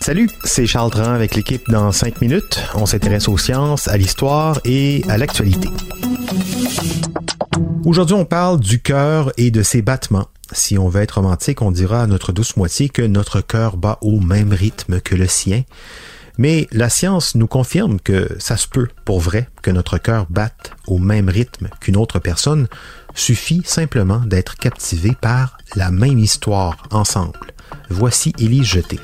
Salut, c'est Charles Dran avec l'équipe dans 5 minutes. On s'intéresse aux sciences, à l'histoire et à l'actualité. Aujourd'hui, on parle du cœur et de ses battements. Si on veut être romantique, on dira à notre douce moitié que notre cœur bat au même rythme que le sien. Mais la science nous confirme que ça se peut, pour vrai, que notre cœur batte au même rythme qu'une autre personne. Suffit simplement d'être captivé par la même histoire ensemble. Voici Élie Jeté.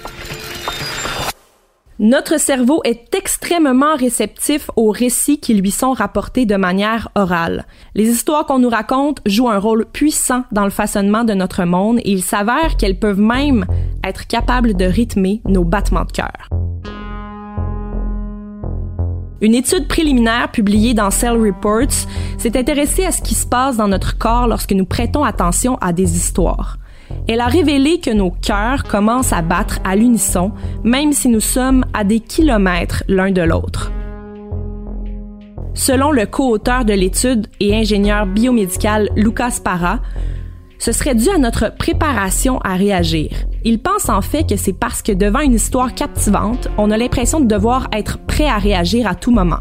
Notre cerveau est extrêmement réceptif aux récits qui lui sont rapportés de manière orale. Les histoires qu'on nous raconte jouent un rôle puissant dans le façonnement de notre monde et il s'avère qu'elles peuvent même être capables de rythmer nos battements de cœur. Une étude préliminaire publiée dans Cell Reports s'est intéressée à ce qui se passe dans notre corps lorsque nous prêtons attention à des histoires. Elle a révélé que nos cœurs commencent à battre à l'unisson, même si nous sommes à des kilomètres l'un de l'autre. Selon le co-auteur de l'étude et ingénieur biomédical Lucas Parra, ce serait dû à notre préparation à réagir. Il pense en fait que c'est parce que devant une histoire captivante, on a l'impression de devoir être prêt à réagir à tout moment.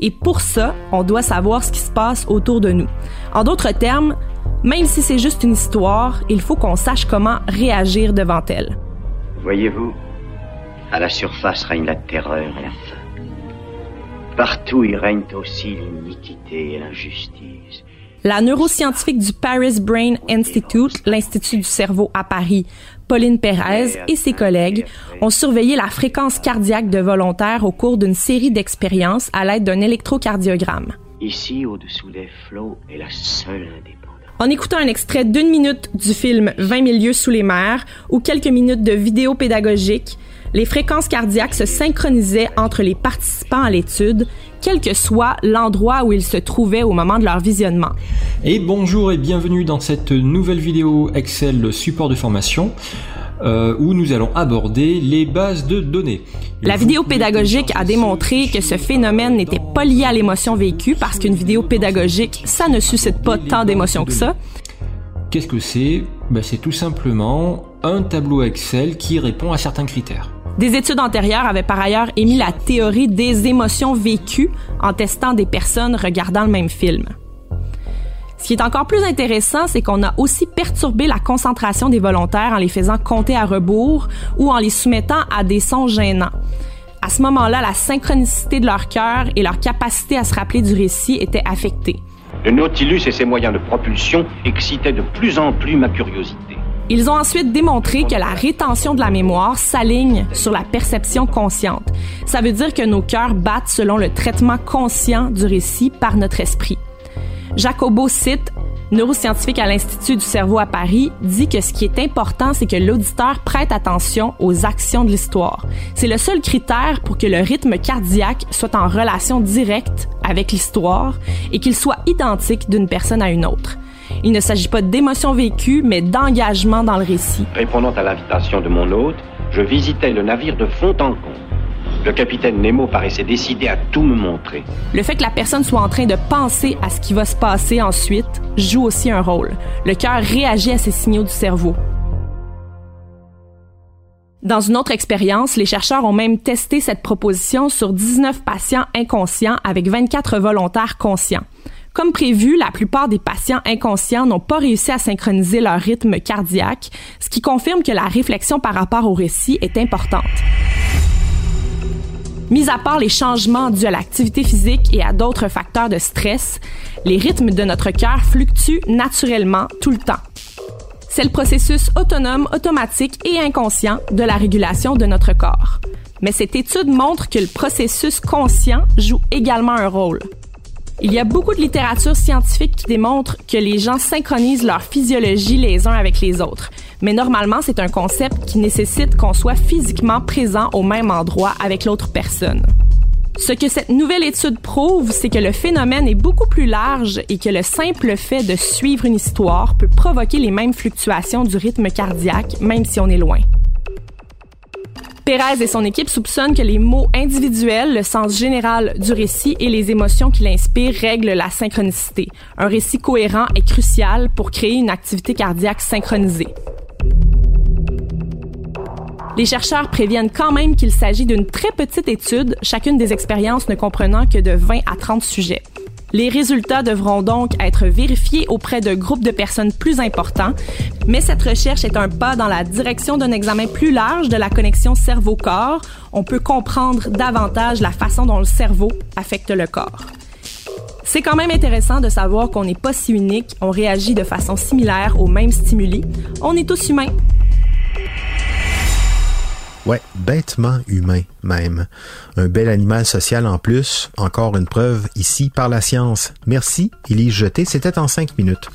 Et pour ça, on doit savoir ce qui se passe autour de nous. En d'autres termes, même si c'est juste une histoire, il faut qu'on sache comment réagir devant elle. Voyez-vous, à la surface règne la terreur et la faim. Partout y règne aussi l'iniquité et l'injustice. La neuroscientifique du Paris Brain Institute, l'Institut du cerveau à Paris, Pauline Pérez et ses collègues ont surveillé la fréquence cardiaque de volontaires au cours d'une série d'expériences à l'aide d'un électrocardiogramme. Ici, au-dessous des flots, est la seule indépendance. En écoutant un extrait d'une minute du film 20 milieux sous les mers ou quelques minutes de vidéo pédagogique, les fréquences cardiaques se synchronisaient entre les participants à l'étude, quel que soit l'endroit où ils se trouvaient au moment de leur visionnement. Et bonjour et bienvenue dans cette nouvelle vidéo Excel support de formation. Euh, où nous allons aborder les bases de données. La vidéo pédagogique a démontré que ce phénomène n'était pas lié à l'émotion vécue parce qu'une vidéo pédagogique, ça ne suscite pas tant d'émotions que ça. Qu'est-ce que c'est? Ben, C'est tout simplement un tableau Excel qui répond à certains critères. Des études antérieures avaient par ailleurs émis la théorie des émotions vécues en testant des personnes regardant le même film. Ce qui est encore plus intéressant, c'est qu'on a aussi perturbé la concentration des volontaires en les faisant compter à rebours ou en les soumettant à des sons gênants. À ce moment-là, la synchronicité de leur cœur et leur capacité à se rappeler du récit étaient affectées. Le Nautilus et ses moyens de propulsion excitaient de plus en plus ma curiosité. Ils ont ensuite démontré que la rétention de la mémoire s'aligne sur la perception consciente. Ça veut dire que nos cœurs battent selon le traitement conscient du récit par notre esprit. Jacobo Sitt, neuroscientifique à l'Institut du cerveau à Paris, dit que ce qui est important, c'est que l'auditeur prête attention aux actions de l'histoire. C'est le seul critère pour que le rythme cardiaque soit en relation directe avec l'histoire et qu'il soit identique d'une personne à une autre. Il ne s'agit pas d'émotions vécues, mais d'engagement dans le récit. Répondant à l'invitation de mon hôte, je visitais le navire de fond en comble. Le capitaine Nemo paraissait décidé à tout me montrer. Le fait que la personne soit en train de penser à ce qui va se passer ensuite joue aussi un rôle. Le cœur réagit à ces signaux du cerveau. Dans une autre expérience, les chercheurs ont même testé cette proposition sur 19 patients inconscients avec 24 volontaires conscients. Comme prévu, la plupart des patients inconscients n'ont pas réussi à synchroniser leur rythme cardiaque, ce qui confirme que la réflexion par rapport au récit est importante. Mis à part les changements dus à l'activité physique et à d'autres facteurs de stress, les rythmes de notre cœur fluctuent naturellement tout le temps. C'est le processus autonome, automatique et inconscient de la régulation de notre corps. Mais cette étude montre que le processus conscient joue également un rôle. Il y a beaucoup de littérature scientifique qui démontre que les gens synchronisent leur physiologie les uns avec les autres. Mais normalement, c'est un concept qui nécessite qu'on soit physiquement présent au même endroit avec l'autre personne. Ce que cette nouvelle étude prouve, c'est que le phénomène est beaucoup plus large et que le simple fait de suivre une histoire peut provoquer les mêmes fluctuations du rythme cardiaque, même si on est loin. Pérez et son équipe soupçonnent que les mots individuels, le sens général du récit et les émotions qui l'inspirent règlent la synchronicité. Un récit cohérent est crucial pour créer une activité cardiaque synchronisée. Les chercheurs préviennent quand même qu'il s'agit d'une très petite étude, chacune des expériences ne comprenant que de 20 à 30 sujets. Les résultats devront donc être vérifiés auprès de groupes de personnes plus importants, mais cette recherche est un pas dans la direction d'un examen plus large de la connexion cerveau-corps. On peut comprendre davantage la façon dont le cerveau affecte le corps. C'est quand même intéressant de savoir qu'on n'est pas si unique, on réagit de façon similaire aux mêmes stimuli. On est tous humains. Ouais, bêtement humain même. Un bel animal social en plus, encore une preuve ici par la science. Merci, il y jeté, c'était en cinq minutes.